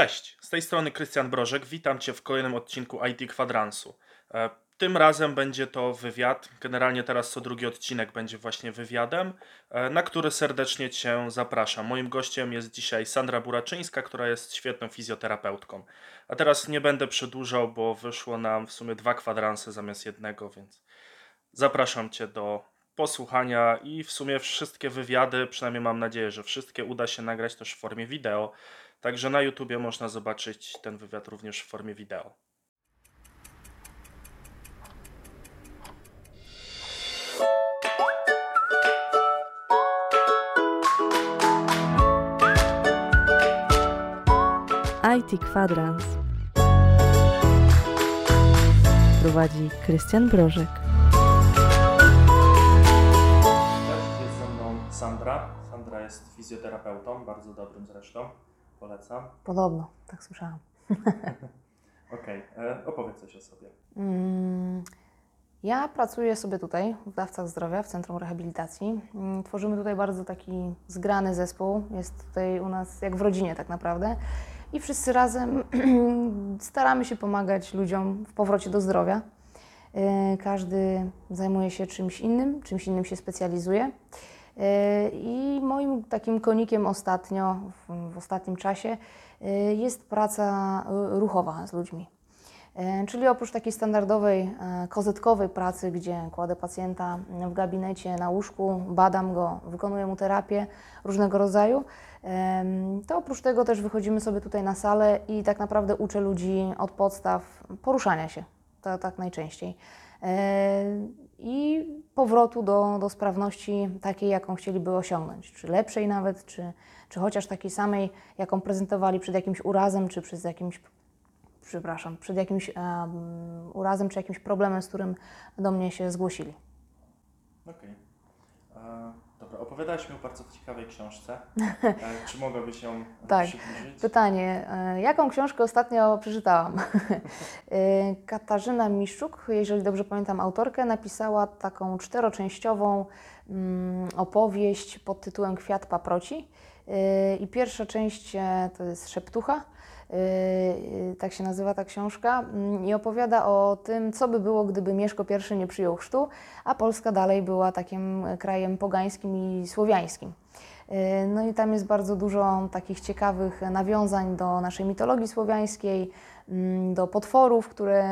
Cześć, z tej strony Krystian Brożek. Witam Cię w kolejnym odcinku IT Kwadransu. E, Tym razem będzie to wywiad. Generalnie teraz co drugi odcinek będzie właśnie wywiadem, e, na który serdecznie Cię zapraszam. Moim gościem jest dzisiaj Sandra Buraczyńska, która jest świetną fizjoterapeutką. A teraz nie będę przedłużał, bo wyszło nam w sumie dwa kwadranse zamiast jednego, więc zapraszam Cię do posłuchania i w sumie wszystkie wywiady, przynajmniej mam nadzieję, że wszystkie uda się nagrać też w formie wideo. Także na YouTubie można zobaczyć ten wywiad również w formie wideo. IT Kwadrans. Prowadzi Krystian Brożek. Jest ze mną Sandra. Sandra jest fizjoterapeutą, bardzo dobrym zresztą. Polecam. Podobno, tak słyszałam. Okej, e, opowiedz coś o sobie. Mm, Ja pracuję sobie tutaj w Dawcach Zdrowia, w Centrum Rehabilitacji. Mm, Tworzymy tutaj bardzo taki zgrany zespół. Jest tutaj u nas jak w rodzinie tak naprawdę. I wszyscy razem staramy się pomagać ludziom w powrocie do zdrowia. E, Każdy zajmuje się czymś innym, czymś innym się specjalizuje. E, I moim takim konikiem ostatnio, w, w ostatnim czasie, e, jest praca e, ruchowa z ludźmi. Czyli oprócz takiej standardowej, kozetkowej pracy, gdzie kładę pacjenta w gabinecie na łóżku, badam go, wykonuję mu terapię różnego rodzaju, to oprócz tego też wychodzimy sobie tutaj na salę i tak naprawdę uczę ludzi od podstaw poruszania się, to tak najczęściej. I powrotu do, do sprawności takiej, jaką chcieliby osiągnąć, czy lepszej nawet, czy, czy chociaż takiej samej, jaką prezentowali przed jakimś urazem, czy przed jakimś przepraszam, przed jakimś em, urazem czy jakimś problemem, z którym do mnie się zgłosili. Okej. E, Dobra, opowiadałaś mi o bardzo ciekawej książce. E, Czy mogłabyś ją Tak. przybliżyć? Pytanie, e, jaką książkę ostatnio przeczytałam? E, Katarzyna Miszczuk, jeżeli dobrze pamiętam autorkę, napisała taką czteroczęściową mm, opowieść pod tytułem Kwiat paproci. I pierwsza część to jest Szeptucha. E, Tak się nazywa ta książka mm, i opowiada o tym, co by było, gdyby Mieszko I nie przyjął chrztu, a Polska dalej była takim krajem pogańskim i słowiańskim. E, No i tam jest bardzo dużo takich ciekawych nawiązań do naszej mitologii słowiańskiej, mm, do potworów, które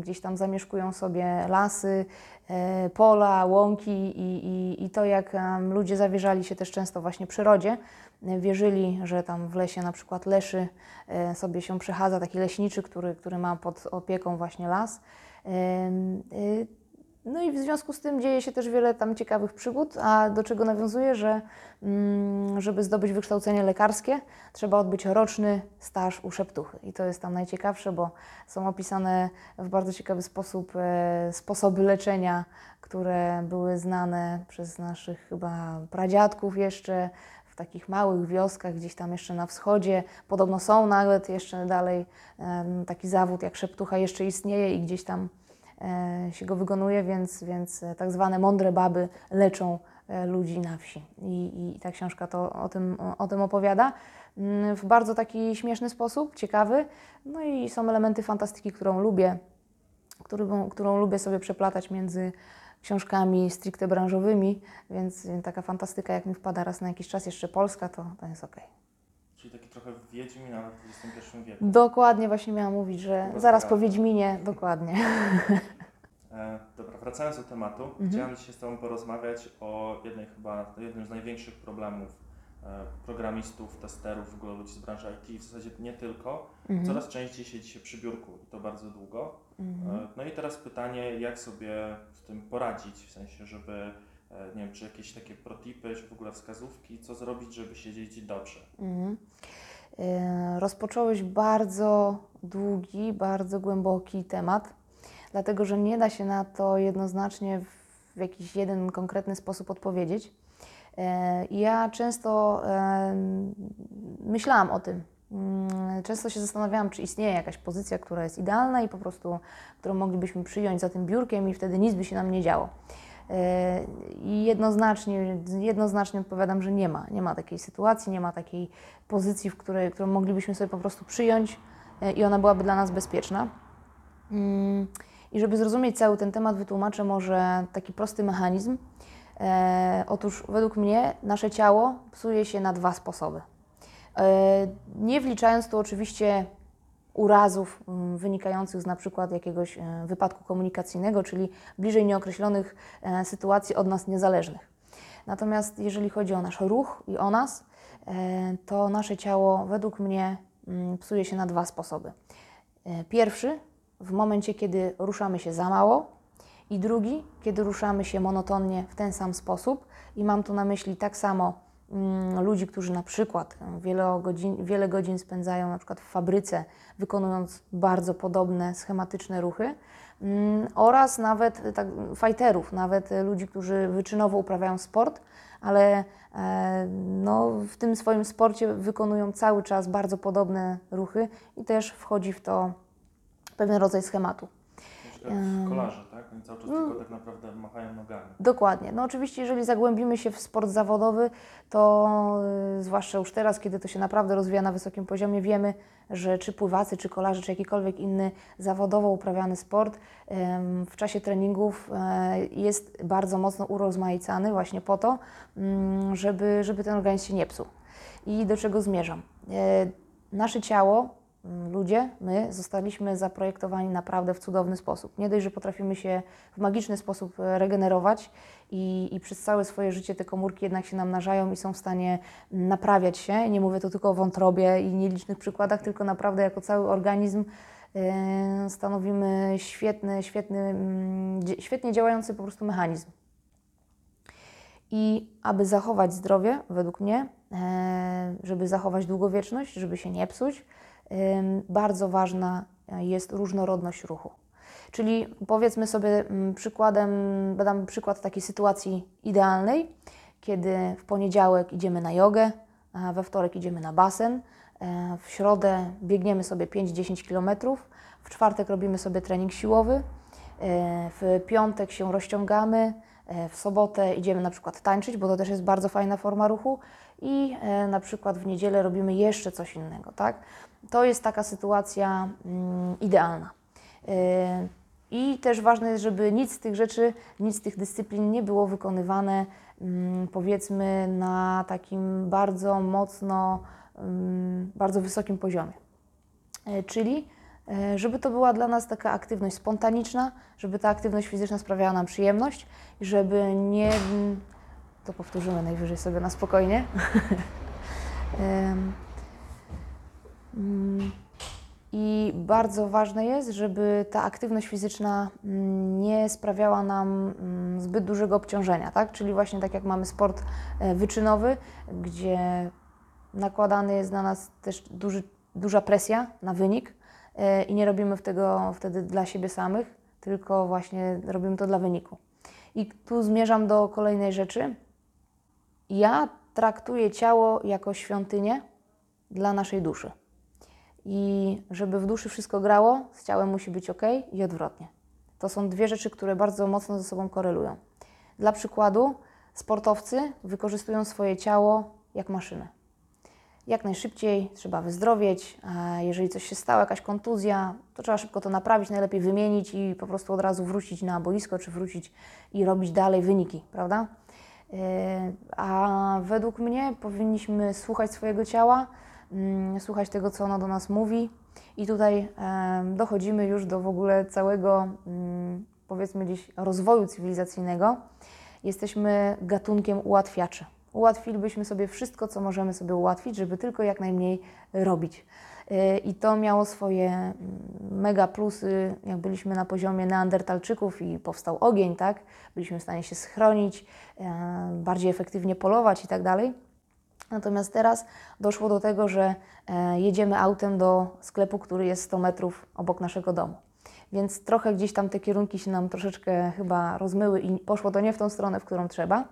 gdzieś tam zamieszkują sobie lasy, e, pola, łąki i, i, i to, jak ludzie zawierzali się też często właśnie przyrodzie. E, Wierzyli, że tam w lesie na przykład leszy e, sobie się przechadza, taki leśniczy, który, który ma pod opieką właśnie las. Em, e, no i w związku z tym dzieje się też wiele tam ciekawych przygód, a do czego nawiązuje, że mm, żeby zdobyć wykształcenie lekarskie, trzeba odbyć roczny staż u szeptuchy. I to jest tam najciekawsze, bo są opisane w bardzo ciekawy sposób e, sposoby leczenia, które były znane przez naszych chyba pradziadków jeszcze takich małych wioskach gdzieś tam jeszcze na wschodzie. Podobno są nawet jeszcze dalej taki zawód jak szeptucha jeszcze istnieje i gdzieś tam e, się go wykonuje, więc, więc e, tak zwane mądre baby leczą e, ludzi na wsi. I, i ta książka to o tym, o tym opowiada mm, w bardzo taki śmieszny sposób, ciekawy. No i są elementy fantastyki, którą lubię, którą, którą lubię sobie przeplatać między książkami stricte branżowymi, więc, taka fantastyka, jak mi wpada raz na jakiś czas, jeszcze polska, to, to jest okej. Czyli taki trochę Wiedźmin, ale w XXI wieku. Dokładnie właśnie miałam mówić, że zaraz po. Wiedźminie, dokładnie. E, dobra, wracając do tematu, Mhm. chciałem dzisiaj z Tobą porozmawiać o jednej chyba, jednym z największych problemów programistów, testerów, w ogóle ludzi z branży IT, w zasadzie nie tylko. Mhm. Coraz częściej siedzi się przy biurku i to bardzo długo. Mhm. E, No i teraz pytanie, jak sobie z tym poradzić, w sensie, żeby, e, nie wiem, czy jakieś takie protipy, czy w ogóle wskazówki, co zrobić, żeby siedzieć dobrze. Mhm. E, Rozpocząłeś bardzo długi, bardzo głęboki temat, dlatego że nie da się na to jednoznacznie w jakiś jeden konkretny sposób odpowiedzieć. E, Ja często myślałam o tym. Mm, Często się zastanawiałam, czy istnieje jakaś pozycja, która jest idealna i po prostu, którą moglibyśmy przyjąć za tym biurkiem i wtedy nic by się nam nie działo. E, I jednoznacznie, jednoznacznie odpowiadam, że nie ma. Nie ma takiej sytuacji, nie ma takiej pozycji, w której, którą moglibyśmy sobie po prostu przyjąć e, i ona byłaby dla nas bezpieczna. Mm, I żeby zrozumieć cały ten temat, wytłumaczę może taki prosty mechanizm. E, otóż według mnie nasze ciało psuje się na dwa sposoby. E, nie wliczając tu oczywiście urazów mm, wynikających z na przykład jakiegoś e, wypadku komunikacyjnego, czyli bliżej nieokreślonych e, sytuacji od nas niezależnych. Natomiast jeżeli chodzi o nasz ruch i o nas, e, to nasze ciało według mnie mm, psuje się na dwa sposoby. E, Pierwszy, w momencie, kiedy ruszamy się za mało, i drugi, kiedy ruszamy się monotonnie w ten sam sposób. I mam tu na myśli tak samo mm, ludzi, którzy na przykład e, wiele godzin, wiele godzin spędzają na przykład w fabryce, wykonując bardzo podobne, schematyczne ruchy, mm, oraz nawet e, tak, fighterów, nawet e, ludzi, którzy wyczynowo uprawiają sport, ale e, no, w tym swoim sporcie wykonują cały czas bardzo podobne ruchy i też wchodzi w to pewien rodzaj schematu. Jak w kolarze, tak? Oni cały czas tylko tak naprawdę machają nogami. Dokładnie. No oczywiście, jeżeli zagłębimy się w sport zawodowy, to y, zwłaszcza już teraz, kiedy to się naprawdę rozwija na wysokim poziomie, wiemy, że czy pływacy, czy kolarze, czy jakikolwiek inny zawodowo uprawiany sport w czasie treningów e, jest bardzo mocno urozmaicany właśnie po to, mm, żeby, żeby ten organizm się nie psuł. I do czego zmierzam? E, Nasze ciało ludzie, my zostaliśmy zaprojektowani naprawdę w cudowny sposób. Nie dość, że potrafimy się w magiczny sposób e, regenerować i, i przez całe swoje życie te komórki jednak się namnażają i są w stanie naprawiać się. Nie mówię tu tylko o wątrobie i nielicznych przykładach, tylko naprawdę jako cały organizm e, stanowimy świetny, świetny, mm, świetnie działający po prostu mechanizm. I aby zachować zdrowie, według mnie, e, żeby zachować długowieczność, żeby się nie psuć, bardzo ważna jest różnorodność ruchu. Czyli powiedzmy sobie mm, przykładem, dam przykład takiej sytuacji idealnej, kiedy w poniedziałek idziemy na jogę, we wtorek idziemy na basen, e, w środę biegniemy sobie 5-10 km, w czwartek robimy sobie trening siłowy, e, w piątek się rozciągamy, e, w sobotę idziemy na przykład tańczyć, bo to też jest bardzo fajna forma ruchu i e, na przykład w niedzielę robimy jeszcze coś innego, tak? To jest taka sytuacja mm, idealna. E, I też ważne jest, żeby nic z tych rzeczy, nic z tych dyscyplin nie było wykonywane mm, powiedzmy na takim bardzo mocno, mm, bardzo wysokim poziomie. E, Czyli e, żeby to była dla nas taka aktywność spontaniczna, żeby ta aktywność fizyczna sprawiała nam przyjemność żeby nie. To powtórzymy najwyżej sobie na spokojnie. Mm, I bardzo ważne jest, żeby ta aktywność fizyczna mm, nie sprawiała nam mm, zbyt dużego obciążenia, tak? Czyli właśnie tak jak mamy sport e, wyczynowy, gdzie nakładany jest na nas też duży, duża presja na wynik e, i nie robimy tego wtedy dla siebie samych, tylko właśnie robimy to dla wyniku. I tu zmierzam do kolejnej rzeczy. Ja traktuję ciało jako świątynię dla naszej duszy. I żeby w duszy wszystko grało, z ciałem musi być ok i odwrotnie. To są dwie rzeczy, które bardzo mocno ze sobą korelują. Dla przykładu, sportowcy wykorzystują swoje ciało jak maszynę. Jak najszybciej trzeba wyzdrowieć, a jeżeli coś się stało, jakaś kontuzja, to trzeba szybko to naprawić, najlepiej wymienić i po prostu od razu wrócić na boisko, czy wrócić i robić dalej wyniki, prawda? Yy, A według mnie powinniśmy słuchać swojego ciała, słuchać tego, co ono do nas mówi. I tutaj dochodzimy już do w ogóle całego, mm, powiedzmy gdzieś, rozwoju cywilizacyjnego. Jesteśmy gatunkiem ułatwiaczy. Ułatwilibyśmy sobie wszystko, co możemy sobie ułatwić, żeby tylko jak najmniej robić. Yy, I to miało swoje mm, mega plusy, jak byliśmy na poziomie neandertalczyków i powstał ogień, tak? Byliśmy w stanie się schronić, e, bardziej efektywnie polować i tak dalej. Natomiast teraz doszło do tego, że e, jedziemy autem do sklepu, który jest 100 metrów obok naszego domu. Więc trochę gdzieś tam te kierunki się nam troszeczkę chyba rozmyły i poszło to nie w tą stronę, w którą trzeba.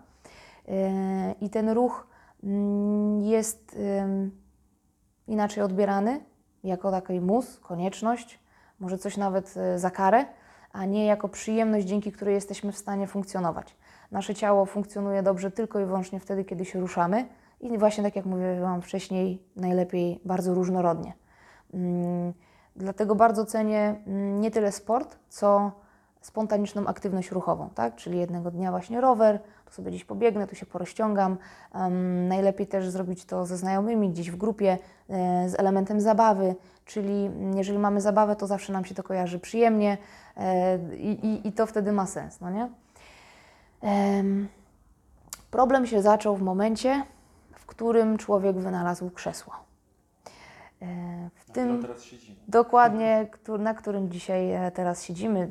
E, I ten ruch mm, jest inaczej odbierany jako taki mus, konieczność, może coś nawet e, za karę, a nie jako przyjemność, dzięki której jesteśmy w stanie funkcjonować. Nasze ciało funkcjonuje dobrze tylko i wyłącznie wtedy, kiedy się ruszamy. I właśnie tak jak mówiłam wcześniej, najlepiej bardzo różnorodnie. Mm, Dlatego bardzo cenię mm, nie tyle sport, co spontaniczną aktywność ruchową, tak? Czyli jednego dnia właśnie rower, tu sobie gdzieś pobiegnę, tu się porozciągam. Najlepiej też zrobić to ze znajomymi, gdzieś w grupie, e, z elementem zabawy, czyli jeżeli mamy zabawę, to zawsze nam się to kojarzy przyjemnie e, i, i, to wtedy ma sens, no nie? Em, problem się zaczął w momencie, którym człowiek wynalazł krzesło. E, W tym dokładnie, na którym dzisiaj e, teraz siedzimy.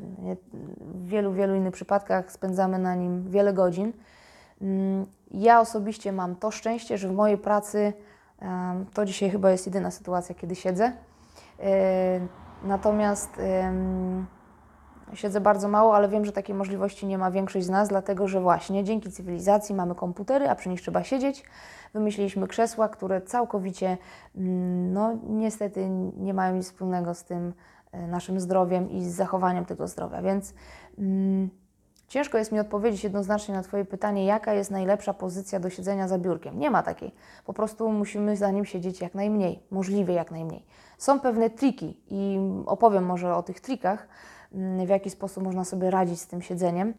W wielu, wielu innych przypadkach spędzamy na nim wiele godzin. Mm, Ja osobiście mam to szczęście, że w mojej pracy to dzisiaj chyba jest jedyna sytuacja, kiedy siedzę. E, Natomiast siedzę bardzo mało, ale wiem, że takiej możliwości nie ma większość z nas, dlatego że właśnie dzięki cywilizacji mamy komputery, a przy nich trzeba siedzieć. Wymyśliliśmy krzesła, które całkowicie, mm, no niestety nie mają nic wspólnego z tym e, naszym zdrowiem i z zachowaniem tego zdrowia, więc mm, ciężko jest mi odpowiedzieć jednoznacznie na Twoje pytanie, jaka jest najlepsza pozycja do siedzenia za biurkiem. Nie ma takiej. Po prostu musimy za nim siedzieć jak najmniej, możliwie jak najmniej. Są pewne triki i opowiem może o tych trikach, w jaki sposób można sobie radzić z tym siedzeniem.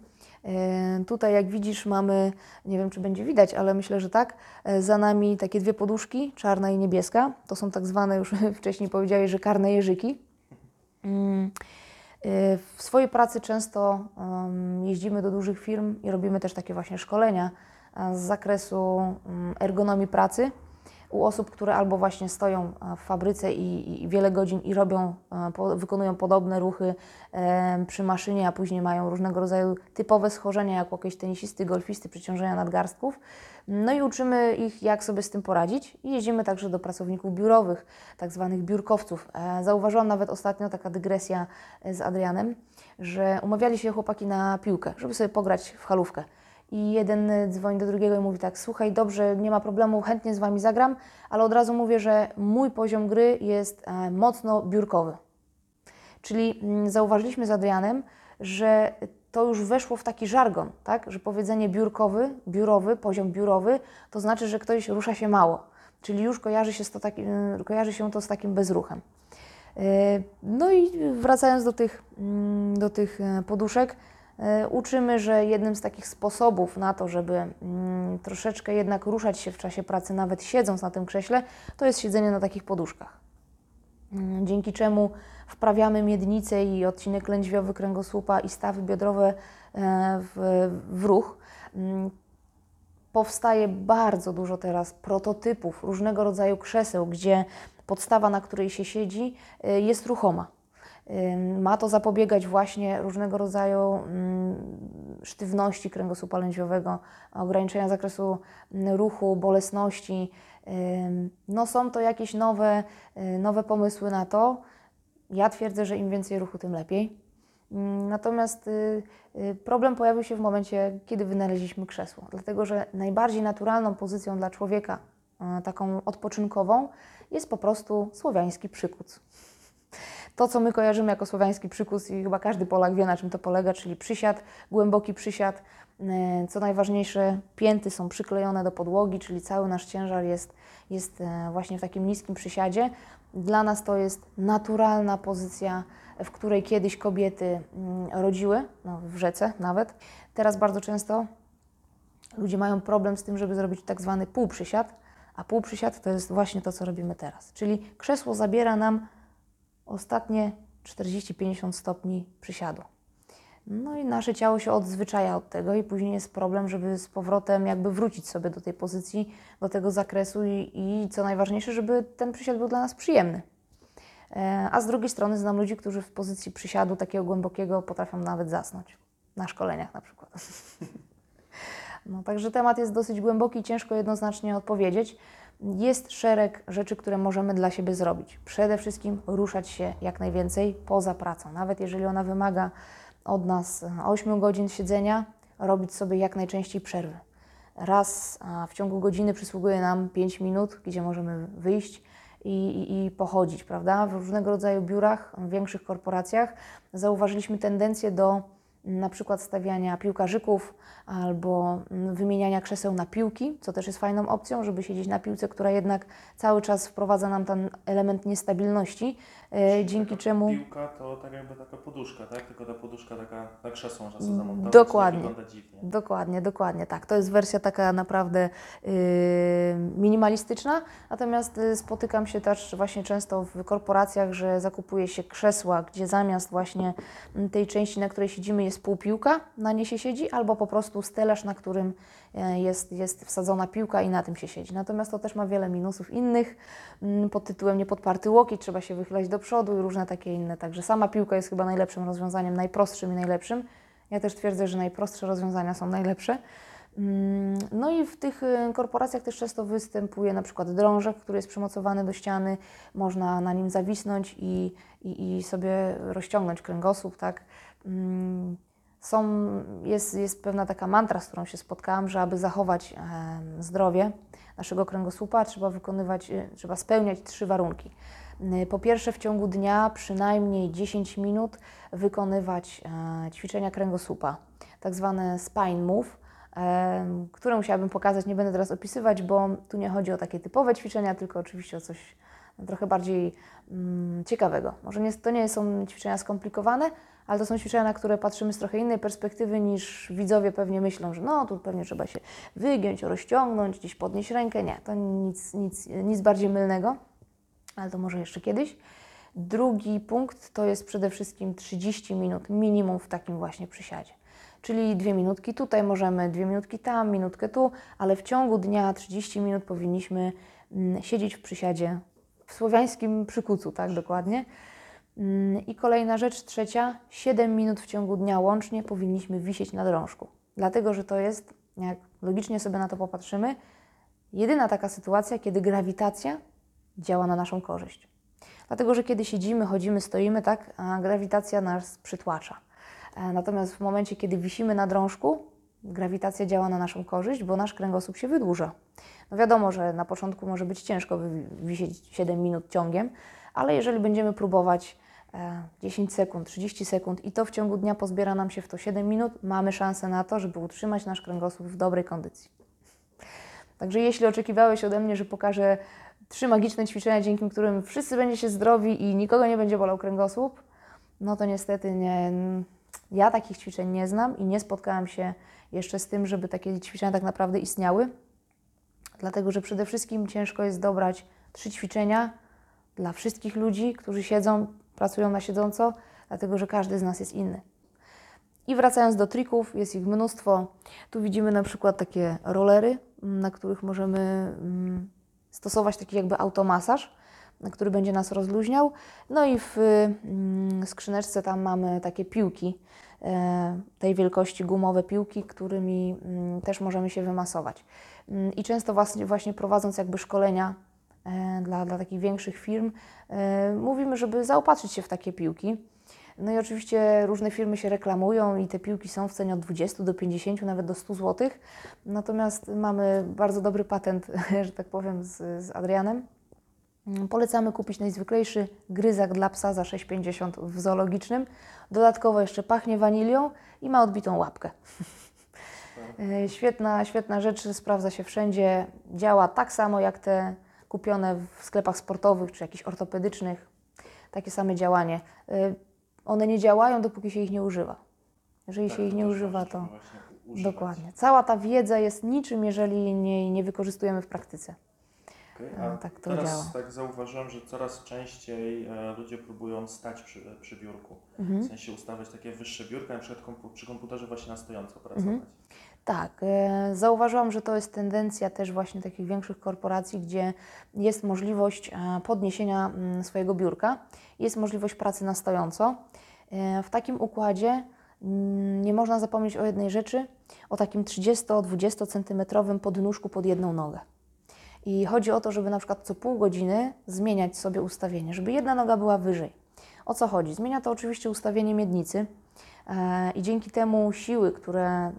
E, Tutaj, jak widzisz, mamy, nie wiem czy będzie widać, ale myślę, że tak, e, za nami takie dwie poduszki, czarna i niebieska. To są tak zwane, już wcześniej powiedziałeś, że karne jeżyki. Mm, e, W swojej pracy często jeździmy do dużych firm i robimy też takie właśnie szkolenia z zakresu mm, ergonomii pracy u osób, które albo właśnie stoją e, w fabryce i, i wiele godzin i robią, e, po, wykonują podobne ruchy e, przy maszynie, a później mają różnego rodzaju typowe schorzenia, jak jakieś tenisisty, golfisty, przeciążenia nadgarstków. No i uczymy ich, jak sobie z tym poradzić. I jeździmy także do pracowników biurowych, tak zwanych biurkowców. E, Zauważyłam nawet ostatnio taka dygresja e, z Adrianem, że umawiali się chłopaki na piłkę, żeby sobie pograć w halówkę. I jeden e, dzwoni do drugiego i mówi tak, słuchaj, dobrze, nie ma problemu, chętnie z Wami zagram, ale od razu mówię, że mój poziom gry jest e, mocno biurkowy. Czyli mm, zauważyliśmy z Adrianem, że to już weszło w taki żargon, tak? że powiedzenie biurkowy, biurowy, poziom biurowy, to znaczy, że ktoś rusza się mało. Czyli już kojarzy się, to taki, y, kojarzy się to z takim bezruchem. Y, No i wracając do tych, mm, do tych e, poduszek, e, uczymy, że jednym z takich sposobów na to, żeby mm, troszeczkę jednak ruszać się w czasie pracy, nawet siedząc na tym krześle, to jest siedzenie na takich poduszkach. Mm, dzięki czemu wprawiamy miednicę i odcinek lędźwiowy kręgosłupa i stawy biodrowe e, w, w ruch. Mm, Powstaje bardzo dużo teraz prototypów różnego rodzaju krzeseł, gdzie podstawa, na której się siedzi, e, jest ruchoma. Ma to zapobiegać właśnie różnego rodzaju mm, sztywności kręgosłupa lędźwiowego, ograniczenia zakresu mm, ruchu, bolesności. No są to jakieś nowe, y, nowe pomysły na to. Ja twierdzę, że im więcej ruchu, tym lepiej. Natomiast y, y, problem pojawił się w momencie, kiedy wynaleźliśmy krzesło, dlatego że najbardziej naturalną pozycją dla człowieka, taką odpoczynkową, jest po prostu słowiański przykuc. To, co my kojarzymy jako słowiański przykus i chyba każdy Polak wie, na czym to polega, czyli przysiad, głęboki przysiad. E, Co najważniejsze, pięty są przyklejone do podłogi, czyli cały nasz ciężar jest, jest e, właśnie w takim niskim przysiadzie. Dla nas to jest naturalna pozycja, w której kiedyś kobiety mm, rodziły, no, w rzece nawet. Teraz bardzo często ludzie mają problem z tym, żeby zrobić tak zwany półprzysiad, a półprzysiad to jest właśnie to, co robimy teraz. Czyli krzesło zabiera nam ostatnie 40-50 stopni przysiadu. No i nasze ciało się odzwyczaja od tego i później jest problem, żeby z powrotem jakby wrócić sobie do tej pozycji, do tego zakresu i, i co najważniejsze, żeby ten przysiad był dla nas przyjemny. E, A z drugiej strony znam ludzi, którzy w pozycji przysiadu takiego głębokiego potrafią nawet zasnąć. Na szkoleniach na przykład. No, także temat jest dosyć głęboki ciężko jednoznacznie odpowiedzieć. Jest szereg rzeczy, które możemy dla siebie zrobić. Przede wszystkim ruszać się jak najwięcej poza pracą. Nawet jeżeli ona wymaga od nas 8 godzin siedzenia, robić sobie jak najczęściej przerwy. Raz w ciągu godziny przysługuje nam 5 minut, gdzie możemy wyjść i, i pochodzić, prawda? W różnego rodzaju biurach, w większych korporacjach zauważyliśmy tendencję do na przykład stawiania piłkarzyków albo wymieniania krzeseł na piłki, co też jest fajną opcją, żeby siedzieć na piłce, która jednak cały czas wprowadza nam ten element niestabilności, e, dzięki taka czemu... Piłka to tak jakby taka poduszka, tak? Tylko ta poduszka taka na krzesło można sobie zamontować. dokładnie. To wygląda dziwnie. Dokładnie, dokładnie tak. To jest wersja taka naprawdę yy, minimalistyczna, natomiast y, spotykam się też właśnie często w korporacjach, że zakupuje się krzesła, gdzie zamiast właśnie tej części, na której siedzimy, jest półpiłka, na nie się siedzi, albo po prostu stelaż, na którym e, jest, jest wsadzona piłka i na tym się siedzi. Natomiast to też ma wiele minusów innych, mm, pod tytułem niepodparty łokieć, trzeba się wychylać do przodu i różne takie inne. Także sama piłka jest chyba najlepszym rozwiązaniem, najprostszym i najlepszym. Ja też twierdzę, że najprostsze rozwiązania są najlepsze. Mm, No i w tych y, korporacjach też często występuje na przykład drążek, który jest przymocowany do ściany, można na nim zawisnąć i, i, i sobie rozciągnąć kręgosłup, tak. Mm, Są, jest, jest pewna taka mantra, z którą się spotkałam, że aby zachować zdrowie naszego kręgosłupa, trzeba wykonywać, y, trzeba spełniać trzy warunki. Y, Po pierwsze, w ciągu dnia przynajmniej 10 minut wykonywać e, ćwiczenia kręgosłupa, tak zwane spine move, które musiałabym pokazać, nie będę teraz opisywać, bo tu nie chodzi o takie typowe ćwiczenia, tylko oczywiście o coś trochę bardziej mm, ciekawego. Może nie, to nie są ćwiczenia skomplikowane, ale to są ćwiczenia, na które patrzymy z trochę innej perspektywy niż widzowie pewnie myślą, że no tu pewnie trzeba się wygiąć, rozciągnąć, gdzieś podnieść rękę. Nie, to nic, nic, nic bardziej mylnego, ale to może jeszcze kiedyś. Drugi punkt to jest przede wszystkim 30 minut minimum w takim właśnie przysiadzie. Czyli dwie minutki tutaj możemy, dwie minutki tam, minutkę tu, ale w ciągu dnia 30 minut powinniśmy mm, siedzieć w przysiadzie w słowiańskim przykucu, tak dokładnie. Mm, I kolejna rzecz, trzecia, 7 minut w ciągu dnia łącznie powinniśmy wisieć na drążku. Dlatego, że to jest, jak logicznie sobie na to popatrzymy, jedyna taka sytuacja, kiedy grawitacja działa na naszą korzyść. Dlatego, że kiedy siedzimy, chodzimy, stoimy, tak, a grawitacja nas przytłacza. E, Natomiast w momencie, kiedy wisimy na drążku, grawitacja działa na naszą korzyść, bo nasz kręgosłup się wydłuża. No wiadomo, że na początku może być ciężko wisieć 7 minut ciągiem, ale jeżeli będziemy próbować 10 sekund, 30 sekund i to w ciągu dnia pozbiera nam się w to 7 minut, mamy szansę na to, żeby utrzymać nasz kręgosłup w dobrej kondycji. Także jeśli oczekiwałeś ode mnie, że pokażę trzy magiczne ćwiczenia, dzięki którym wszyscy będziecie zdrowi i nikogo nie będzie bolał kręgosłup, no to niestety nie, ja takich ćwiczeń nie znam i nie spotkałam się jeszcze z tym, żeby takie ćwiczenia tak naprawdę istniały. Dlatego, że przede wszystkim ciężko jest dobrać trzy ćwiczenia dla wszystkich ludzi, którzy siedzą, pracują na siedząco, dlatego że każdy z nas jest inny. I wracając do trików, jest ich mnóstwo. Tu widzimy na przykład takie rollery, mm, na których możemy mm, stosować taki jakby automasaż, który będzie nas rozluźniał. No i w mm, skrzyneczce tam mamy takie piłki, e, tej wielkości gumowe piłki, którymi też możemy się wymasować. I często właśnie, prowadząc jakby szkolenia dla, dla takich większych firm, e, mówimy, żeby zaopatrzyć się w takie piłki. No i oczywiście różne firmy się reklamują i te piłki są w cenie od 20 do 50, nawet do 100 zł. Natomiast mamy bardzo dobry patent, że tak powiem, z, z Adrianem. Mm, Polecamy kupić najzwyklejszy gryzak dla psa za 6,50 w zoologicznym. Dodatkowo jeszcze pachnie wanilią i ma odbitą łapkę. E, Świetna, świetna rzecz, sprawdza się wszędzie. Działa tak samo jak te kupione w sklepach sportowych czy jakichś ortopedycznych. Takie same działanie. E, One nie działają, dopóki się ich nie używa. Jeżeli Tak, się ich nie używa, to dokładnie. Cała ta wiedza jest niczym, jeżeli nie, nie wykorzystujemy w praktyce. No, A tak to teraz działa. tak zauważyłem, że coraz częściej e, ludzie próbują stać przy, przy biurku. Mhm. W sensie ustawiać takie wyższe biurka, na przykład kompu- przy komputerze właśnie na stojąco pracować. Mhm. Tak, e, zauważyłam, że to jest tendencja też właśnie takich większych korporacji, gdzie jest możliwość e, podniesienia mm, swojego biurka, jest możliwość pracy na stojąco. E, W takim układzie mm, nie można zapomnieć o jednej rzeczy, o takim 30-20 centymetrowym podnóżku pod jedną nogę. I chodzi o to, żeby na przykład co pół godziny zmieniać sobie ustawienie, żeby jedna noga była wyżej. O co chodzi? Zmienia to oczywiście ustawienie miednicy i dzięki temu siły, które,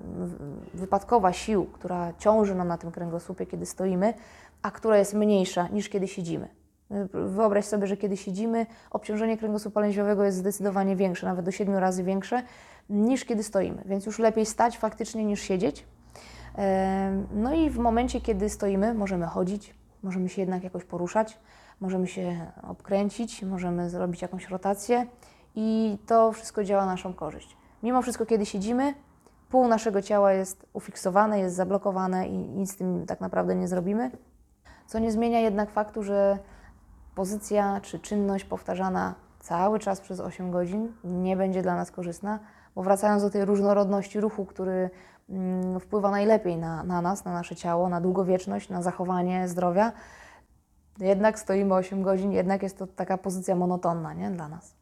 wypadkowa sił, która ciąży nam na tym kręgosłupie, kiedy stoimy, a która jest mniejsza niż kiedy siedzimy. Y, Wyobraź sobie, że kiedy siedzimy, obciążenie kręgosłupa lędźwiowego jest zdecydowanie większe, nawet do 7 razy większe niż kiedy stoimy, więc już lepiej stać faktycznie niż siedzieć. Em, No i w momencie, kiedy stoimy, możemy chodzić, możemy się jednak jakoś poruszać, możemy się obkręcić, możemy zrobić jakąś rotację i to wszystko działa na naszą korzyść. Mimo wszystko, kiedy siedzimy, pół naszego ciała jest ufiksowane, jest zablokowane i nic z tym tak naprawdę nie zrobimy. Co nie zmienia jednak faktu, że pozycja czy czynność powtarzana cały czas przez 8 godzin nie będzie dla nas korzystna, bo wracając do tej różnorodności ruchu, który mm, wpływa najlepiej na, na nas, na nasze ciało, na długowieczność, na zachowanie zdrowia, jednak stoimy 8 godzin, jednak jest to taka pozycja monotonna nie? dla nas.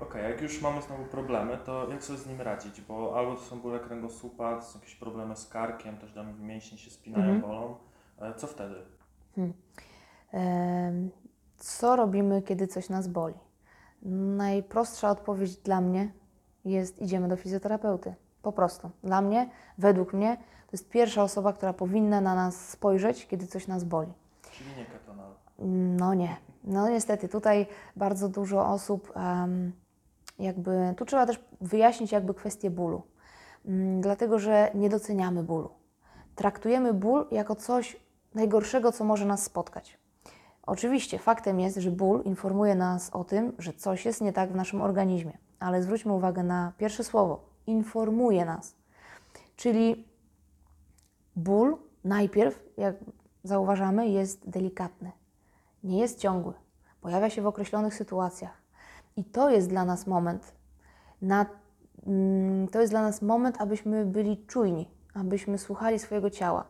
Okej, jak już mamy znowu problemy, to jak sobie z nim radzić? Bo albo to są bóle kręgosłupa, to są jakieś problemy z karkiem, też tam mięśnie się spinają, Mhm. bolą. E, Co wtedy? Em, Co robimy, kiedy coś nas boli? Najprostsza odpowiedź dla mnie jest: idziemy do fizjoterapeuty. Po prostu. Dla mnie, według mnie, to jest pierwsza osoba, która powinna na nas spojrzeć, kiedy coś nas boli. Czyli nie ketonal. No nie. No niestety, tutaj bardzo dużo osób, jakby, tu trzeba też wyjaśnić jakby kwestię bólu. Mm, dlatego, że nie doceniamy bólu. Traktujemy ból jako coś najgorszego, co może nas spotkać. Oczywiście faktem jest, że ból informuje nas o tym, że coś jest nie tak w naszym organizmie, ale zwróćmy uwagę na pierwsze słowo informuje nas. Czyli ból najpierw, jak zauważamy, jest delikatny, nie jest ciągły, pojawia się w określonych sytuacjach. I to jest dla nas moment, na, mm, to jest dla nas moment, abyśmy byli czujni, abyśmy słuchali swojego ciała.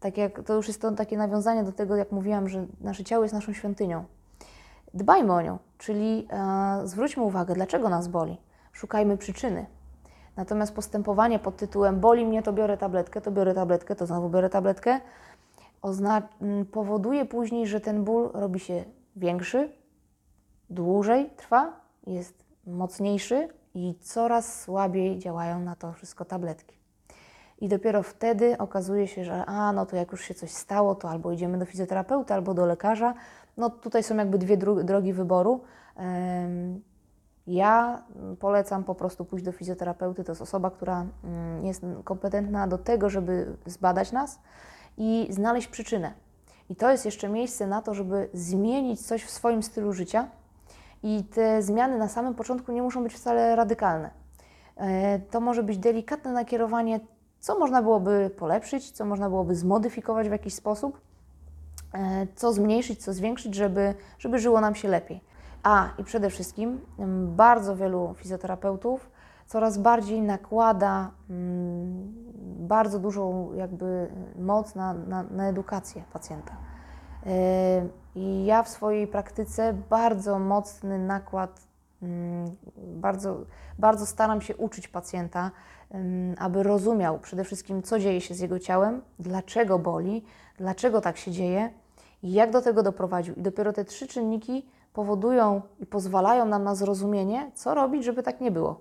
Tak jak to już jest to takie nawiązanie do tego, jak mówiłam, że nasze ciało jest naszą świątynią. Dbajmy o nią, czyli e, zwróćmy uwagę, dlaczego nas boli. Szukajmy przyczyny. Natomiast postępowanie pod tytułem boli mnie, to biorę tabletkę, to biorę tabletkę, to znowu biorę tabletkę, powoduje później, że ten ból robi się większy, dłużej trwa, jest mocniejszy i coraz słabiej działają na to wszystko tabletki. I dopiero wtedy okazuje się, że a, no to jak już się coś stało, to albo idziemy do fizjoterapeuty, albo do lekarza. No tutaj są jakby dwie drogi wyboru. Ja mm, polecam po prostu pójść do fizjoterapeuty. To jest osoba, która mm, jest kompetentna do tego, żeby zbadać nas i znaleźć przyczynę. I to jest jeszcze miejsce na to, żeby zmienić coś w swoim stylu życia. I te zmiany na samym początku nie muszą być wcale radykalne. E, To może być delikatne nakierowanie, co można byłoby polepszyć, co można byłoby zmodyfikować w jakiś sposób, e, co zmniejszyć, co zwiększyć, żeby, żeby żyło nam się lepiej. A i przede wszystkim bardzo wielu fizjoterapeutów coraz bardziej nakłada bardzo dużą jakby moc na, na, na edukację pacjenta. Yy, I ja w swojej praktyce bardzo mocny nakład, mm, bardzo, bardzo staram się uczyć pacjenta, ym, aby rozumiał przede wszystkim, co dzieje się z jego ciałem, dlaczego boli, dlaczego tak się dzieje i jak do tego doprowadził. I dopiero te trzy czynniki powodują i pozwalają nam na zrozumienie, co robić, żeby tak nie było.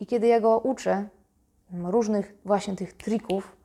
I kiedy ja go uczę mm, różnych właśnie tych trików,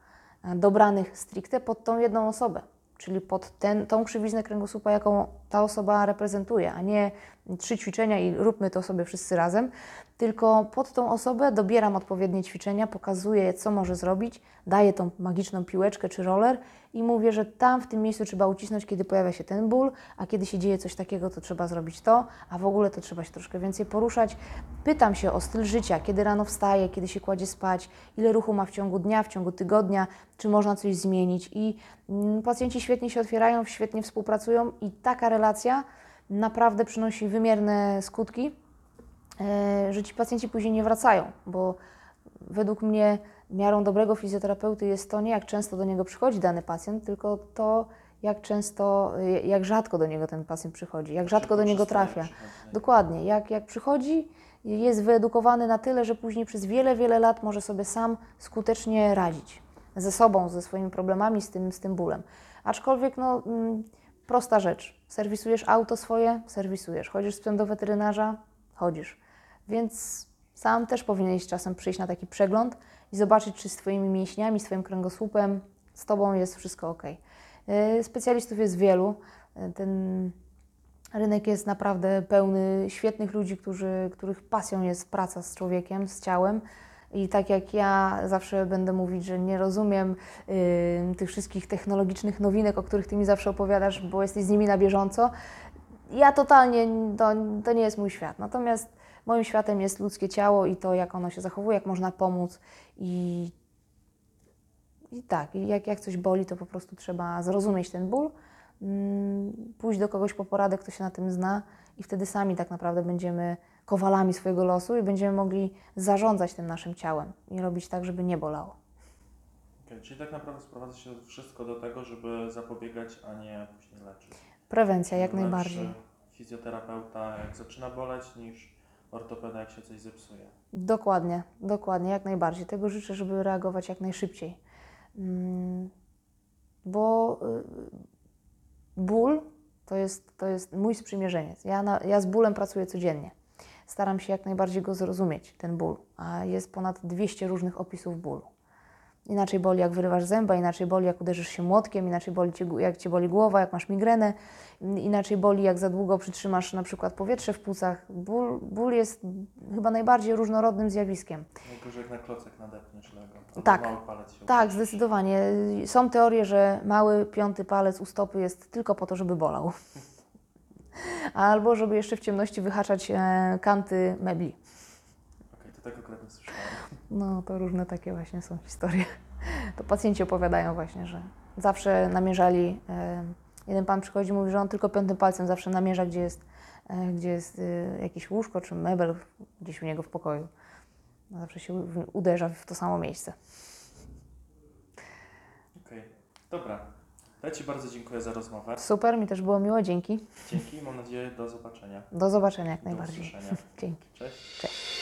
e, dobranych stricte pod tą jedną osobę, czyli pod ten, tą krzywiznę kręgosłupa, jaką ta osoba reprezentuje, a nie trzy ćwiczenia i róbmy to sobie wszyscy razem, tylko pod tą osobę dobieram odpowiednie ćwiczenia, pokazuję, co może zrobić, daję tą magiczną piłeczkę czy roller i mówię, że tam w tym miejscu trzeba ucisnąć, kiedy pojawia się ten ból, a kiedy się dzieje coś takiego, to trzeba zrobić to, a w ogóle to trzeba się troszkę więcej poruszać. Pytam się o styl życia, kiedy rano wstaje, kiedy się kładzie spać, ile ruchu ma w ciągu dnia, w ciągu tygodnia, czy można coś zmienić. I mm, pacjenci świetnie się otwierają, świetnie współpracują i taka relacja naprawdę przynosi wymierne skutki, e, że ci pacjenci później nie wracają, bo według mnie miarą dobrego fizjoterapeuty jest to nie jak często do niego przychodzi dany pacjent, tylko to jak często, jak rzadko do niego ten pacjent przychodzi, jak rzadko do niego trafia. Dokładnie, jak, jak przychodzi, jest wyedukowany na tyle, że później przez wiele, wiele lat może sobie sam skutecznie radzić ze sobą, ze swoimi problemami, z tym, z tym bólem. Aczkolwiek, no, mm, prosta rzecz. Serwisujesz auto swoje? Serwisujesz. Chodzisz z psem do weterynarza? Chodzisz. Więc sam też powinieneś czasem przyjść na taki przegląd i zobaczyć, czy z Twoimi mięśniami, z Twoim kręgosłupem, z Tobą jest wszystko ok. Yy, Specjalistów jest wielu. Yy, Ten Rynek jest naprawdę pełny świetnych ludzi, którzy, których pasją jest praca z człowiekiem, z ciałem. I tak jak ja zawsze będę mówić, że nie rozumiem y, tych wszystkich technologicznych nowinek, o których ty mi zawsze opowiadasz, bo jesteś z nimi na bieżąco. Ja totalnie, to, to nie jest mój świat. Natomiast moim światem jest ludzkie ciało i to, jak ono się zachowuje, jak można pomóc. I, i tak, jak, jak coś boli, to po prostu trzeba zrozumieć ten ból, mm, pójść do kogoś po poradę, kto się na tym zna i wtedy sami tak naprawdę będziemy kowalami swojego losu i będziemy mogli zarządzać tym naszym ciałem i robić tak, żeby nie bolało. Okej, czyli tak naprawdę sprowadza się wszystko do tego, żeby zapobiegać, a nie później leczyć. Prewencja jak Lepszy najbardziej. Fizjoterapeuta jak zaczyna boleć niż ortopeda jak się coś zepsuje. Dokładnie, dokładnie, jak najbardziej. Tego życzę, żeby reagować jak najszybciej. Mm, Bo y, ból to jest, to jest mój sprzymierzeniec. Ja, na, ja z bólem pracuję codziennie. Staram się jak najbardziej go zrozumieć, ten ból. A jest ponad 200 różnych opisów bólu. Inaczej boli, jak wyrywasz zęba, inaczej boli, jak uderzysz się młotkiem, inaczej boli, cię, jak cię boli głowa, jak masz migrenę, inaczej boli, jak za długo przytrzymasz na przykład powietrze w płucach. Ból, ból jest chyba najbardziej różnorodnym zjawiskiem. Najgorzej jak na klocek nadepniesz lego. Tak. Mały palec się Tak, zdecydowanie. Są teorie, że mały piąty palec u stopy jest tylko po to, żeby bolał. Albo żeby jeszcze w ciemności wyhaczać e, kanty mebli. Tak akurat nie słyszałem. No, to różne takie właśnie są historie. To pacjenci opowiadają właśnie, że zawsze namierzali. E, jeden pan przychodzi i mówi, że on tylko piątym palcem zawsze namierza, gdzie jest, e, gdzie jest e, jakieś łóżko czy mebel gdzieś u niego w pokoju. Zawsze się uderza w to samo miejsce. Okej, dobra. Ja Ci bardzo dziękuję za rozmowę. Super, mi też było miło, dzięki. Dzięki, mam nadzieję do zobaczenia. Do zobaczenia jak Do najbardziej. Dzięki. Cześć. Cześć.